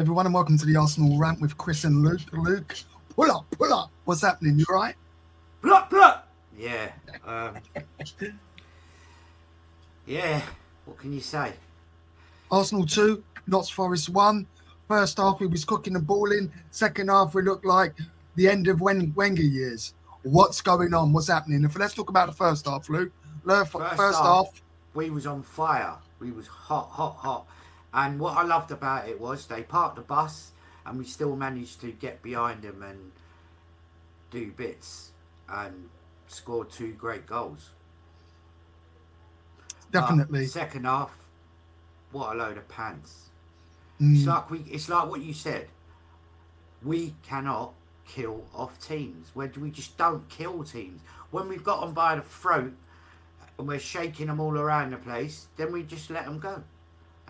everyone, and welcome to the Arsenal rant with Chris and Luke. Luke, pull up, pull up. What's happening? You right? Blah, blah. Yeah. Um, yeah. What can you say? Arsenal 2, Notts Forest 1. First half, we was cooking the ball in. Second half, we looked like the end of Wen- Wenger years. What's going on? What's happening? If let's talk about the first half, Luke. First first, half. half. We was on fire. We was hot, hot, hot. And what I loved about it was they parked the bus and we still managed to get behind them and do bits and score two great goals. But definitely. second half, what a load of pants. Mm, It's like we. It's like what you said. We cannot kill off teams. When we just don't kill teams. When we've got them by the throat and we're shaking them all around the place, then we just let them go.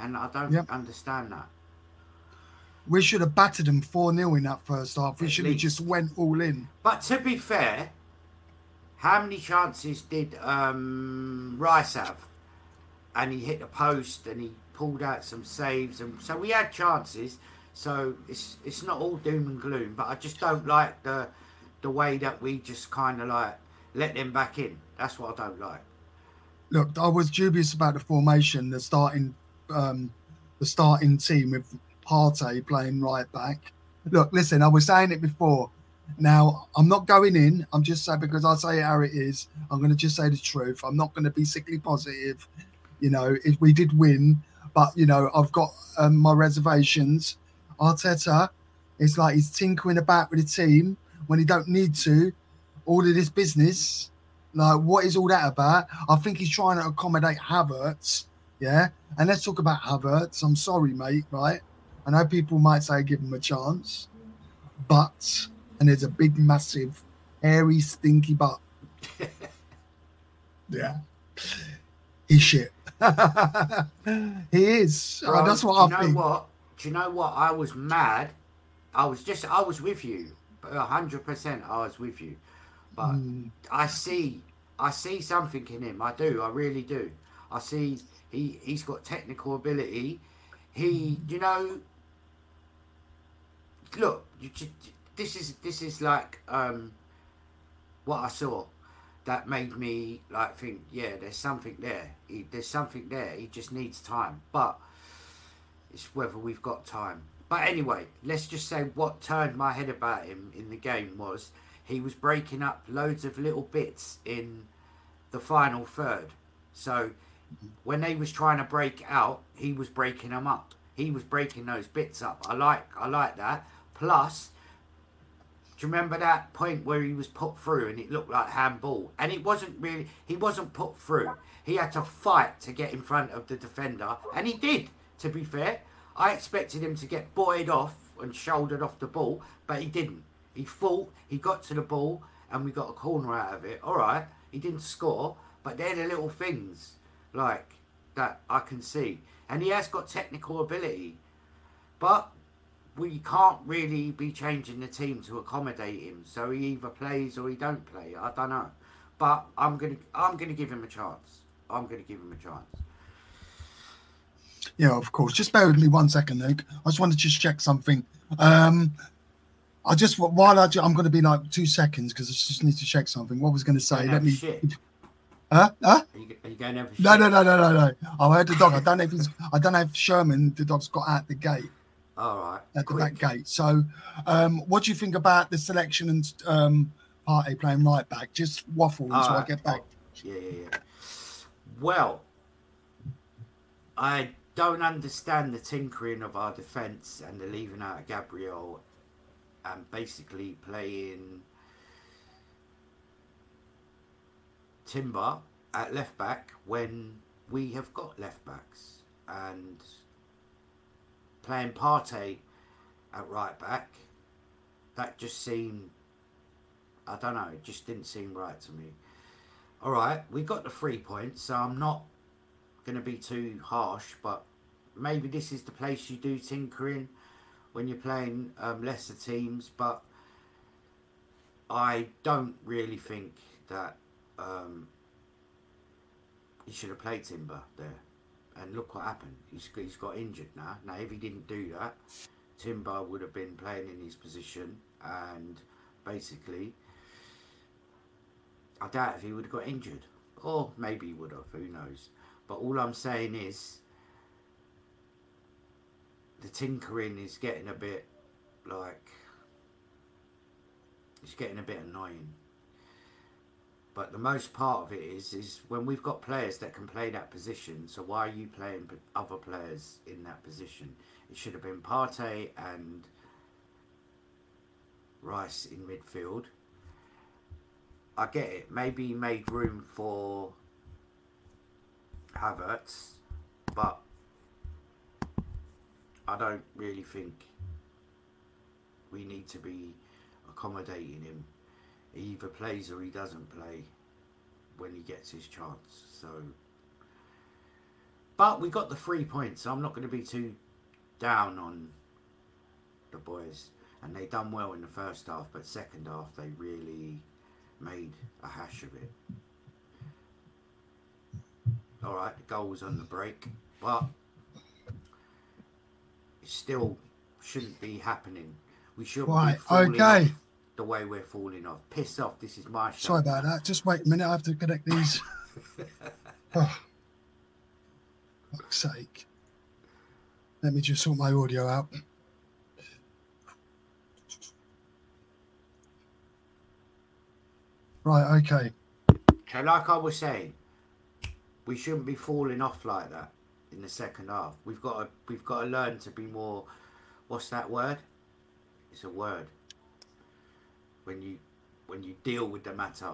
And I don't Yep. understand that. we should have battered them 4 0 in that first half. We At should have just went all in. But to be fair, how many chances did um, Rice have? And he hit the post and he pulled out some saves, and so we had chances. So it's it's not all doom and gloom, but I just don't like the the way that we just kind of like let them back in. That's what I don't like. Look, I was dubious about the formation, the starting um the starting team with Partey playing right back. Look, listen, I was saying it before. Now I'm not going in. I'm just saying because I say how it is. I'm going to just say the truth. I'm not going to be sickly positive. You know, if we did win, but you know, I've got um, my reservations. Arteta, it's like he's tinkering about with the team when he don't need to. All of this business, like, what is all that about? I think he's trying to accommodate Havertz. Yeah. And let's talk about Havertz. I'm sorry, mate, right? I know people might say give him a chance, but, and there's a big, massive, hairy, stinky butt. yeah. He's shit. he is. Oh, that's what do I you know think. what? Do you know what? I was mad. I was just. I was with you. A hundred percent. I was with you. But Mm, I see, I see something in him. I do. I really do. I see he he's got technical ability. He, you know, look, you, this is this is like um, what I saw that made me like think, yeah, there's something there. He, there's something there. He just needs time, but it's whether we've got time. But anyway, let's just say what turned my head about him in the game was he was breaking up loads of little bits in the final third. So when they was trying to break out, he was breaking them up. He was breaking those bits up. I like I like that. Plus, do you remember that point where he was put through and it looked like handball? And it wasn't really he wasn't put through. He had to fight to get in front of the defender. And he did, to be fair. I expected him to get buoyed off and shouldered off the ball, but he didn't. He fought, he got to the ball, and we got a corner out of it. All right, he didn't score, but they're the little things like that I can see. And he has got technical ability, but we can't really be changing the team to accommodate him. So he either plays or he don't play. I don't know, but I'm gonna I'm gonna give him a chance. I'm gonna give him a chance. Yeah, of course. Just bear with me one second, Luke. I just wanted to just check something. Um, I just while I, I'm going to be like two seconds because I just need to check something. What was going to say? Let me. shit. Huh? Huh? Are you, are you going over? No, no, no, no, no, no. I heard the dog. I don't know if he's. I don't know if Sherman, the dog's got out the gate, All right. at the back gate. So, um, what do you think about the selection and um, Partey playing right back? Just waffle until I get back. Yeah, yeah, yeah. Well, I don't understand the tinkering of our defence and the leaving out of Gabriel and basically playing Timber at left back when we have got left backs and playing Partey at right back. That just seemed, I don't know, it just didn't seem right to me. All right, we got the three points, so I'm not going to be too harsh, but maybe this is the place you do tinkering when you're playing um, lesser teams. But I don't really think that um, he should have played Timber there. And look what happened. He's, he's got injured now. Now, if he didn't do that, Timber would have been playing in his position, and basically, I doubt if he would have got injured, or maybe he would have. Who knows? But all I'm saying is, the tinkering is getting a bit like it's getting a bit annoying. But the most part of it is is when we've got players that can play that position. So why are you playing other players in that position? It should have been Partey and Rice in midfield. I get it. Maybe he made room for Havertz, but I don't really think we need to be accommodating him. He either plays or he doesn't play when he gets his chance. So, but we got the three points. So I'm not going to be too down on the boys, and they done well in the first half, but second half they really made a hash of it. All right, the goal was on the break, but it still shouldn't be happening. We shouldn't right, okay. off the way we're falling off. Piss off! This is my show. Sorry about that. Just wait a minute. I have to connect these. oh, fuck's sake. Let me just sort my audio out. Right, okay. So, like I was saying, we shouldn't be falling off like that in the second half. We've got to, we've got to learn to be more. What's that word? It's a word. When you when you deal with the matter.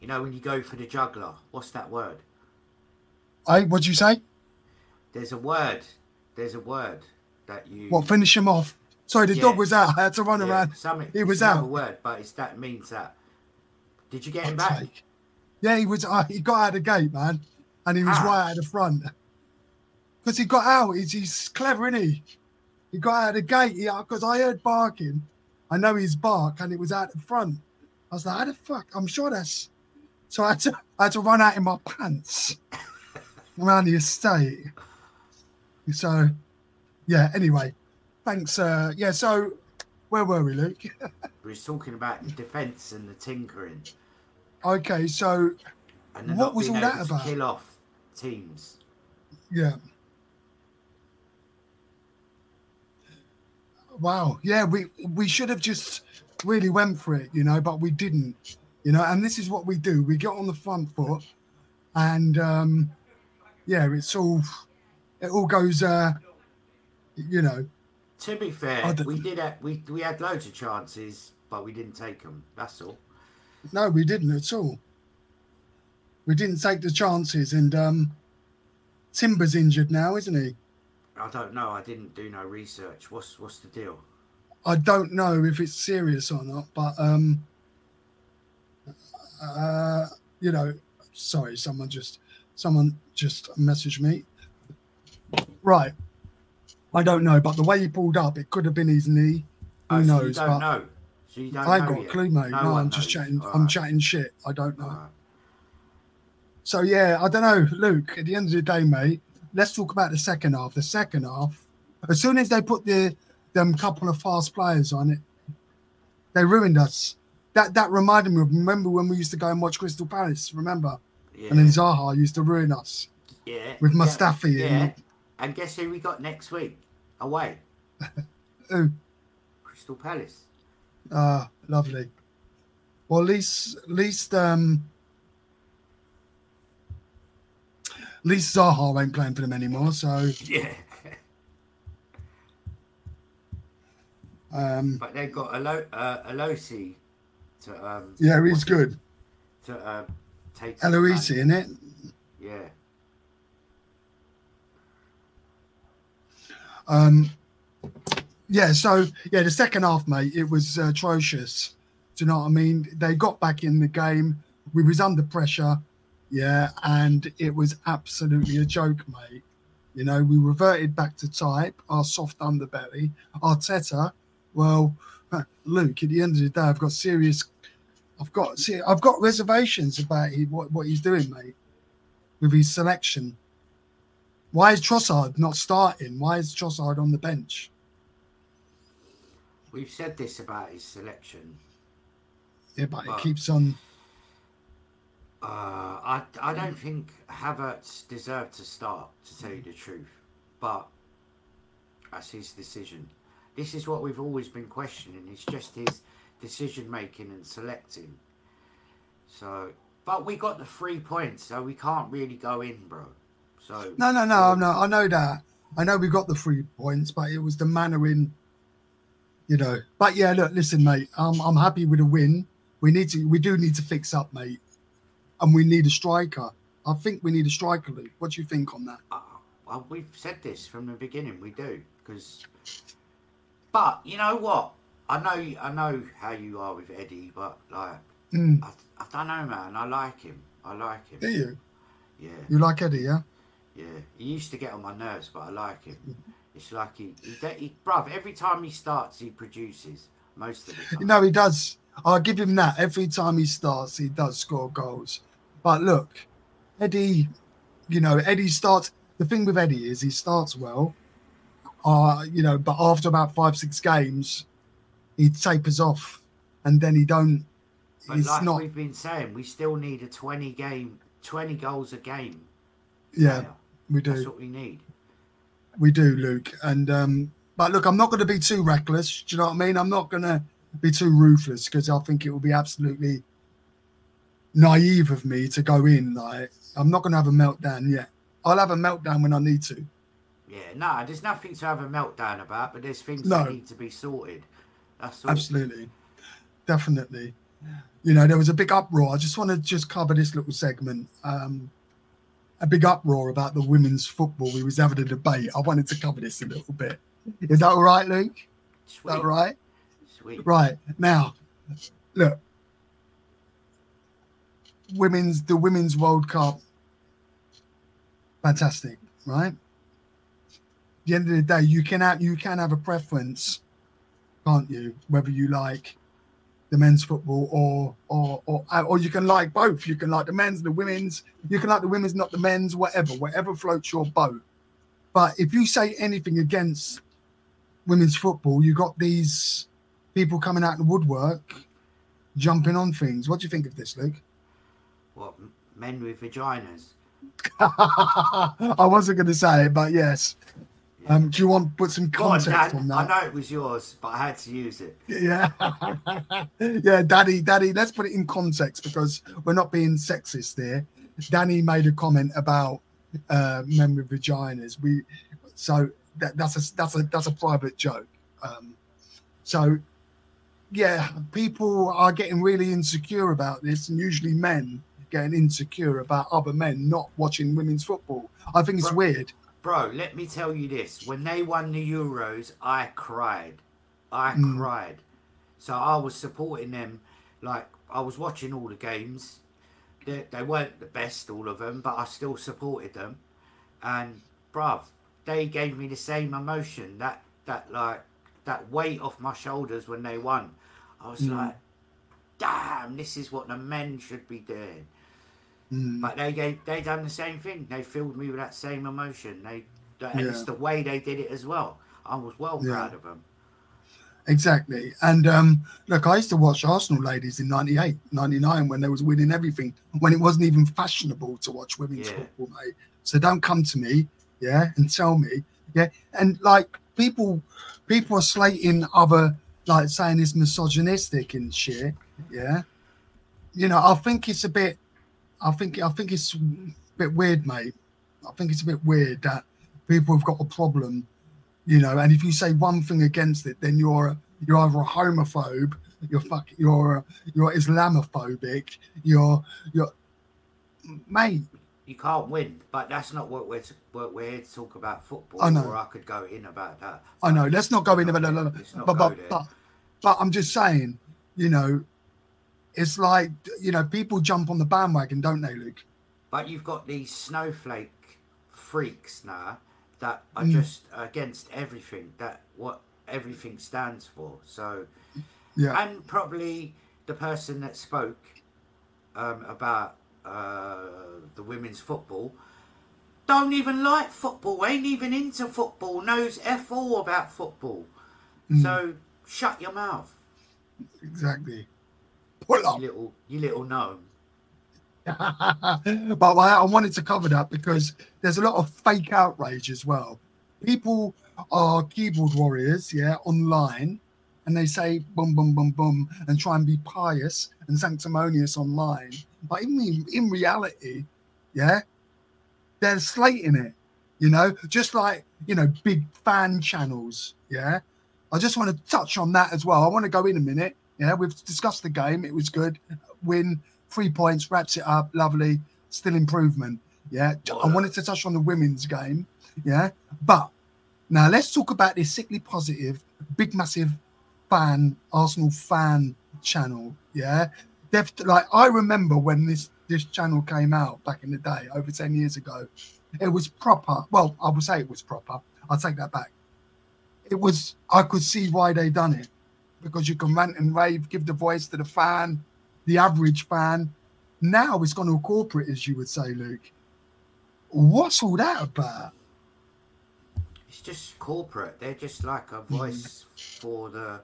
You know, when you go for the juggler, what's that word? I what'd you say? There's a word. There's a word that you. What finish him off? Sorry, the yeah. dog was out. I had to run yeah, around. Something, he was out. A word, but it's that means that. Did you get him back? Sake. Yeah, he was. Uh, he got out of the gate, man, and he was ah. right at the front. Because he got out. He's, he's clever, isn't he? He got out of the gate. Because I heard barking. I know his bark, and it was out the front. I was like, how the fuck? I'm sure that's. So I had to, I had to run out in my pants around the estate. So, yeah. Anyway, thanks. Uh, yeah. So, where were we, Luke? we were talking about defence and the tinkering. Okay, so what was all that about? Kill off teams. Yeah. Wow. Yeah, we we should have just really went for it, you know, but we didn't. You know, and this is what we do. We get on the front foot and um yeah, it's all it all goes uh you know. To be fair, we did have, we we had loads of chances, but we didn't take them. That's all. No, we didn't at all. We didn't take the chances, and um, Timber's injured now, isn't he? I don't know. I didn't do no research. What's what's the deal? I don't know if it's serious or not, but um, uh, you know, sorry, someone just someone just messaged me. Right, I don't know, but the way he pulled up, it could have been his knee. Who oh, knows? So don't but, know. So you don't I ain't got yet. a clue, mate. No, no I'm just chatting. All I'm right. chatting shit. I don't know. Right. So yeah, I don't know, Luke. At the end of the day, mate, let's talk about the second half. The second half, as soon as they put the them couple of fast players on it, they ruined us. That that reminded me of remember when we used to go and watch Crystal Palace. Remember, yeah. and then Zaha used to ruin us. Yeah, with Mustafi. Yeah, and, and guess who we got next week away? who? Crystal Palace. Ah, lovely. Well, at least, at least, um, at least Zaha ain't playing for them anymore. So yeah. Um, but they've got Alo- uh, Alosi to. Um, yeah, he's good. To uh, take. Aloisi, in it. Yeah. Um, yeah, so yeah, the second half, mate, it was uh, atrocious. Do you know what I mean? They got back in the game. We was under pressure, yeah, and it was absolutely a joke, mate. You know, we reverted back to type, our soft underbelly. Arteta, well, Luke. At the end of the day, I've got serious, I've got, see, I've got reservations about he, what what he's doing, mate, with his selection. Why is Trossard not starting? Why is Trossard on the bench? We've said this about his selection. Yeah, but, But- it keeps on. Uh, I, I don't think Havertz deserved to start, to tell you the truth. But that's his decision. This is what we've always been questioning. It's just his decision making and selecting. So, but we got the three points, so we can't really go in, bro. So No, no, no, no. I know that. I know we got the three points, but it was the manner in, you know. But yeah, look, listen, mate. I'm I'm happy with a win. We need to. We do need to fix up, mate, and we need a striker. I think we need a striker, Luke. What do you think on that? Uh, well, we've said this from the beginning. We do because, but you know what? I know, I know how you are with Eddie, but like, Mm. I, I don't know, man. I like him. I like him. Do you? Yeah, You like Eddie, yeah? yeah. He used to get on my nerves, but I like him. It's like he, he, he bruv. Every time he starts, he produces most of the time. No, he does. I'll give him that. Every time he starts, he does score goals. But look, Eddie, you know, Eddie starts. The thing with Eddie is he starts well, uh, you know, but after about five, six games, he tapers off, and then he don't. But like not. we've been saying, we still need a twenty game, twenty goals a game. Yeah, player. we That's do. what we need. We do, Luke. And um, but look, I'm not going to be too reckless. Do you know what I mean? I'm not going to be too ruthless because I think it will be absolutely naive of me to go in. Like I'm not going to have a meltdown yet. I'll have a meltdown when I need to. Yeah, no, there's nothing to have a meltdown about, but there's things No. that need to be sorted. That's all. Absolutely, definitely. You know, there was a big uproar. I just want to just cover this little segment. Um, a big uproar about the women's football. We was having a debate. I wanted to cover this a little bit. Is that all right, Luke? Is that all right? sweet. Right now, look, women's the women's World Cup, fantastic, right? At the end of the day, you can have you can have a preference, can't you? Whether you like the men's football or or or or you can like both. You can like the men's, the women's. You can like the women's, not the men's. Whatever, whatever floats your boat. But if you say anything against women's football, you got these people coming out in the woodwork, jumping on things. What do you think of this, Luke? What men with vaginas? I wasn't going to say it, but yes. Yeah. Um, do you want to put some on, context on I that? know it was yours, but I had to use it. Yeah, yeah, Daddy, Daddy. Let's put it in context because we're not being sexist here. Danny made a comment about uh, men with vaginas. We so that, that's a that's a that's a private joke. Um, so yeah, people are getting really insecure about this, and usually men getting insecure about other men not watching women's football. I think it's Right. weird. Bro, let me tell you this. When they won the Euros, I cried. I Mm. cried. So I was supporting them. Like, I was watching all the games. They, they weren't the best, all of them, but I still supported them. And, bruv, they gave me the same emotion. That, that like, that weight off my shoulders when they won. I was Mm. like, damn, this is what the men should be doing. Mm. But they gave they done the same thing. They filled me with that same emotion. They and it's the way they did it as well. I was well Yeah. proud of them. Exactly. And um, look, I used to watch Arsenal ladies in 98, 99 when they was winning everything, when it wasn't even fashionable to watch women's Yeah. football, mate. So don't come to me, yeah, and tell me, yeah. And like people people are slating other like saying it's misogynistic and shit, yeah. You know, I think it's a bit I think I think it's a bit weird, mate. I think it's a bit weird that people have got a problem you know and if you say one thing against it then you're you're either a homophobe you're fuck you're you're islamophobic you're you're mate You can't win, but that's not what we're what we're here to talk about football. I know. Or I could go in about that. i know let's not go in about that. but, but, go but, there. but but i'm just saying you know it's like you know people jump on the bandwagon don't they luke But you've got these snowflake freaks now that are Mm. just against everything that what everything stands for. So yeah and probably the person that spoke um, about uh, the women's football don't even like football, ain't even into football, knows F all about football. Mm. So shut your mouth. Exactly. Pull You up. little you little gnome. but I, I wanted to cover that because there's a lot of fake outrage as well. People are keyboard warriors, yeah, online, and they say boom, boom, boom, boom, and try and be pious and sanctimonious online. But in in reality, yeah, they're slating it. You know, just like you know, big fan channels. Yeah, I just want to touch on that as well. I want to go in a minute. Yeah, we've discussed the game. It was good. Win three points, wraps it up. Lovely. Still improvement. Yeah. I wanted to touch on the women's game. Yeah. But now let's talk about this sickly positive, big, massive fan, Arsenal fan channel. Yeah. They've like I remember when this this channel came out back in the day, over 10 years ago. It was proper. Well, I would say it was proper. I'll take that back. It was I could see why they done it. Because you can rant and rave, give the voice to the fan, the average fan. Now it's gone to corporate, as you would say, Luke. What's all that about? It's just corporate. They're just like a voice for the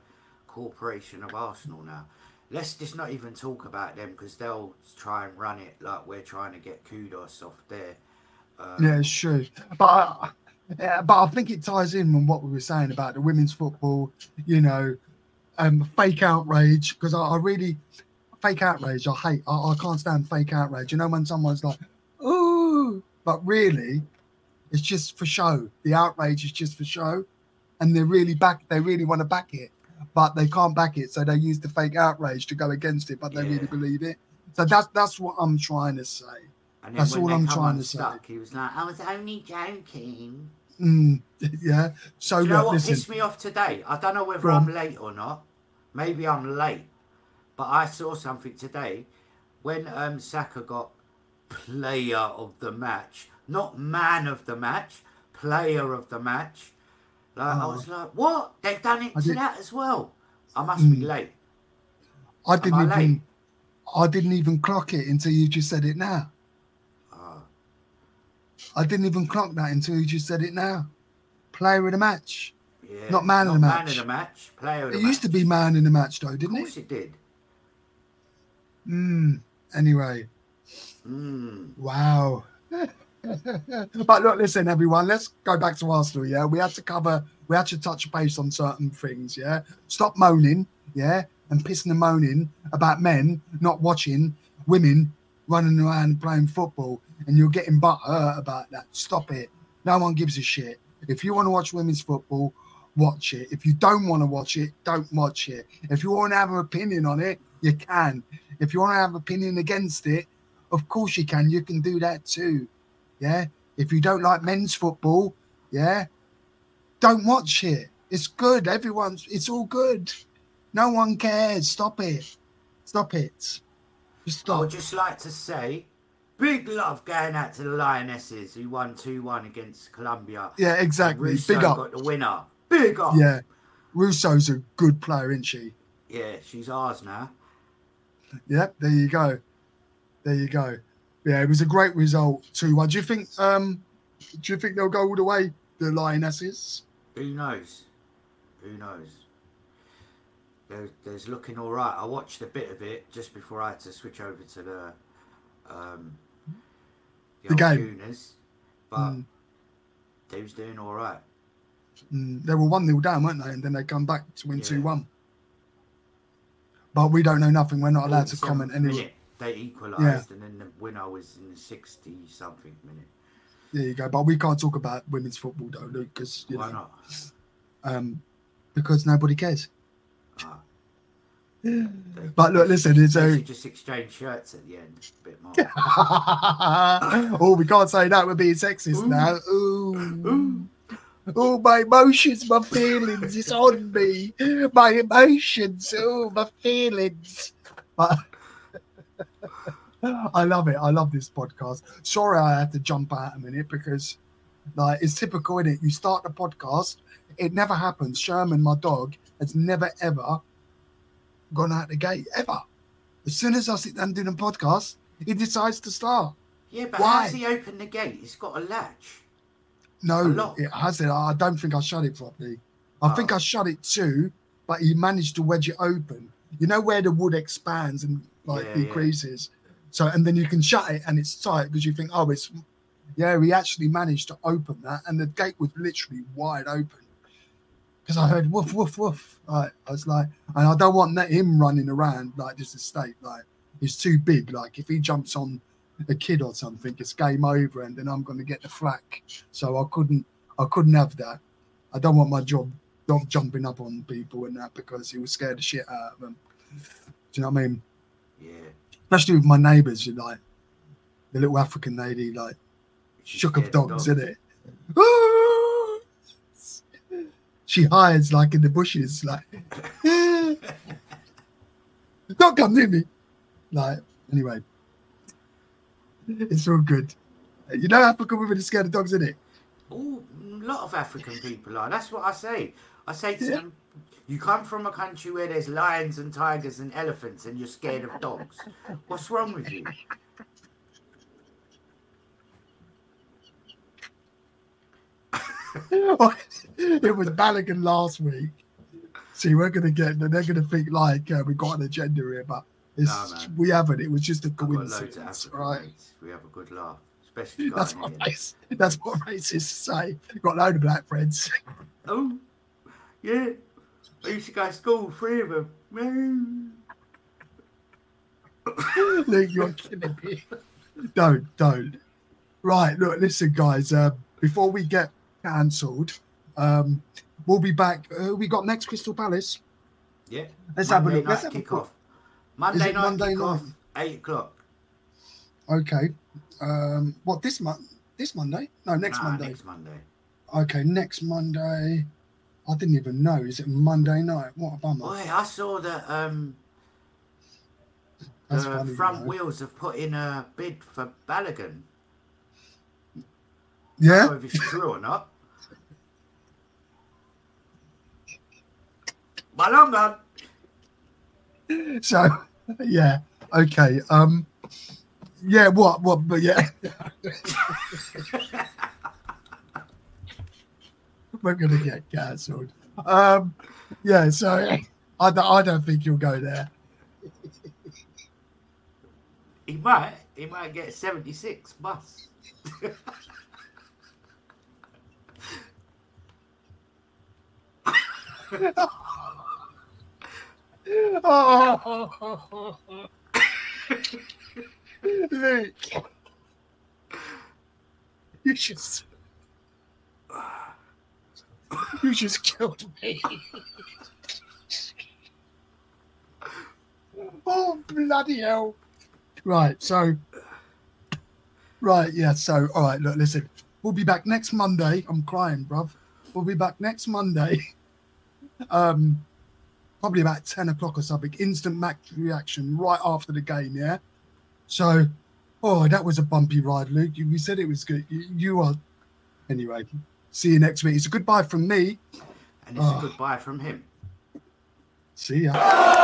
corporation of Arsenal now. Let's just not even talk about them because they'll try and run it like we're trying to get kudos off there. Um, Yeah, it's true. But I, yeah, but I think it ties in with what we were saying about the women's football, you know, um, fake outrage. Because I, I really fake outrage. I hate. I, I can't stand fake outrage. You know when someone's like, "Ooh," but really, it's just for show. The outrage is just for show, and they really back. They really want to back it, but they can't back it, so they use the fake outrage to go against it. But they really believe it. So that's that's what I'm trying to say. And That's all I'm trying to say. He was like, I was only joking. Mm, yeah. So Do you know what listen. pissed me off today? I don't know whether on. I'm late or not. Maybe I'm late. But I saw something today when um, Saka got player of the match, not man of the match, player of the match. Like I Oh. was like, what? They've done it I to did- that as well. I must be Mm. late. I didn't I even late? I didn't even clock it until you just said it now. I didn't even clock that until you just said it now. Player of the match. yeah. Not man of the Man match. of the match. Player of It the used to be man in the match though, didn't course it? it did. Mm. Anyway, Mm. wow. but look, listen, everyone, let's go back to Arsenal. Yeah, we had to cover, we had to touch base on certain things. Yeah, stop moaning. Yeah, and pissing and moaning about men not watching women running around playing football, and you're getting butt hurt about that. Stop it. No one gives a shit. If you want to watch women's football, watch it. If you don't want to watch it, don't watch it. If you want to have an opinion on it, you can. If you want to have an opinion against it, of course you can. You can do that too. Yeah. If you don't like men's football, yeah, don't watch it. It's good. Everyone's, it's all good. No one cares. Stop it. Stop it. Just I would just like to say, big love going out to the Lionesses who won 2 1 against Colombia. Yeah, exactly. Russo Big up. got the winner. Big up. Yeah. Russo's a good player, isn't she? Yeah, she's ours now. Yep, there you go. There you go. Yeah, it was a great result too. What do you think? Um, do you think they'll go all the way? The Lionesses. Who knows? Who knows? There, there's looking all right. I watched a bit of it just before I had to switch over to the um, The old game. Gooners, but Mm, they was doing all right. mm, they were one 0 down, weren't they? And then they come back to win Yeah. two one. But we don't know nothing. We're not allowed to comment anyway. They equalised, and then the winner was in the 60 something minute. There you go. But we can't talk about women's football though, Luke, because you Why know, not? um, because nobody cares. But look, listen, it's a just exchange shirts at the end a bit more. oh, we can't say that. We're being sexist Ooh. now. Ooh. Oh, my emotions, my feelings, it's on me. My emotions, oh, my feelings. But I love it. I love this podcast. Sorry, I had to jump out a minute because, like, it's typical, is it? You start the podcast, it never happens. Sherman, my dog, has never ever gone out the gate ever. As soon as I sit down doing a podcast, he decides to start. Yeah, but Why? how's he opened the gate? It's got a latch. No, it hasn't. I don't think I shut it properly. I think Oh. I shut it too, but he managed to wedge it open. You know where the wood expands and like Yeah, yeah. decreases. So and then you can shut it and it's tight because you think, oh, it's yeah. He actually managed to open that, and the gate was literally wide open. Because I heard woof woof woof. Like, I was like, and I don't want that, him running around like this estate. Like he's too big. Like if he jumps on a kid or something, it's game over, and then I'm going to get the flack. So I couldn't, I couldn't have that. I don't want my job dog jumping up on people and that because he was scared the shit out of them. Do you know what I mean? Yeah. Especially with my neighbours, you like the little African lady, like shook of dogs, isn't it? Ah! She hides like in the bushes, like don't come near me. Like anyway, it's all good. You know, African women are scared of dogs, isn't it? Oh, a lot of African people are. That's what I say. I say to Yeah. them, you come from a country where there's lions and tigers and elephants and you're scared of dogs. What's wrong with you? it was Balogun last week. See, we're gonna get. They're gonna think like uh, we got an agenda here, but it's, No, we haven't. It was just a coincidence, right? We have a good laugh, especially That's going what race, That's what racists say. Got a load of black friends. Oh, yeah. I used to go to school, three of them. Luke, you're killing me. Don't, don't. Right, look, listen, guys. Uh, before we get cancelled, um, we'll be back. Uh, we got next Crystal Palace. Yeah. Let's have a Monday look. Let's have a kick off. quick- Monday night Monday off, night? eight o'clock. Okay. Um, what this month? This Monday? No, next Nah, Monday. Next Monday. Okay, next Monday. I didn't even know. Is it Monday night? What a bummer. Boy, I saw that um, the funny. you front know. wheels have put in a bid for Balogun. Yeah. if it's true or not. Balogun. So, yeah. Okay. Um. Yeah. What? What? But yeah. We're gonna get cancelled. Um. Yeah. So, I don't, I don't think you'll go there. He might. He might get 76 bus. Oh. Luke. You just. You just killed me. oh, bloody hell. Right, so. Right, yeah, so, all right, look, listen. We'll be back next Monday. I'm crying, bruv. We'll be back next Monday. Um, probably about 10 o'clock or something. Instant match reaction right after the game, yeah? So, oh, that was a bumpy ride, Luke. You, you said it was good. You, you are. Anyway, see you next week. It's a goodbye from me. And it's Oh. a ah. goodbye from him. See ya.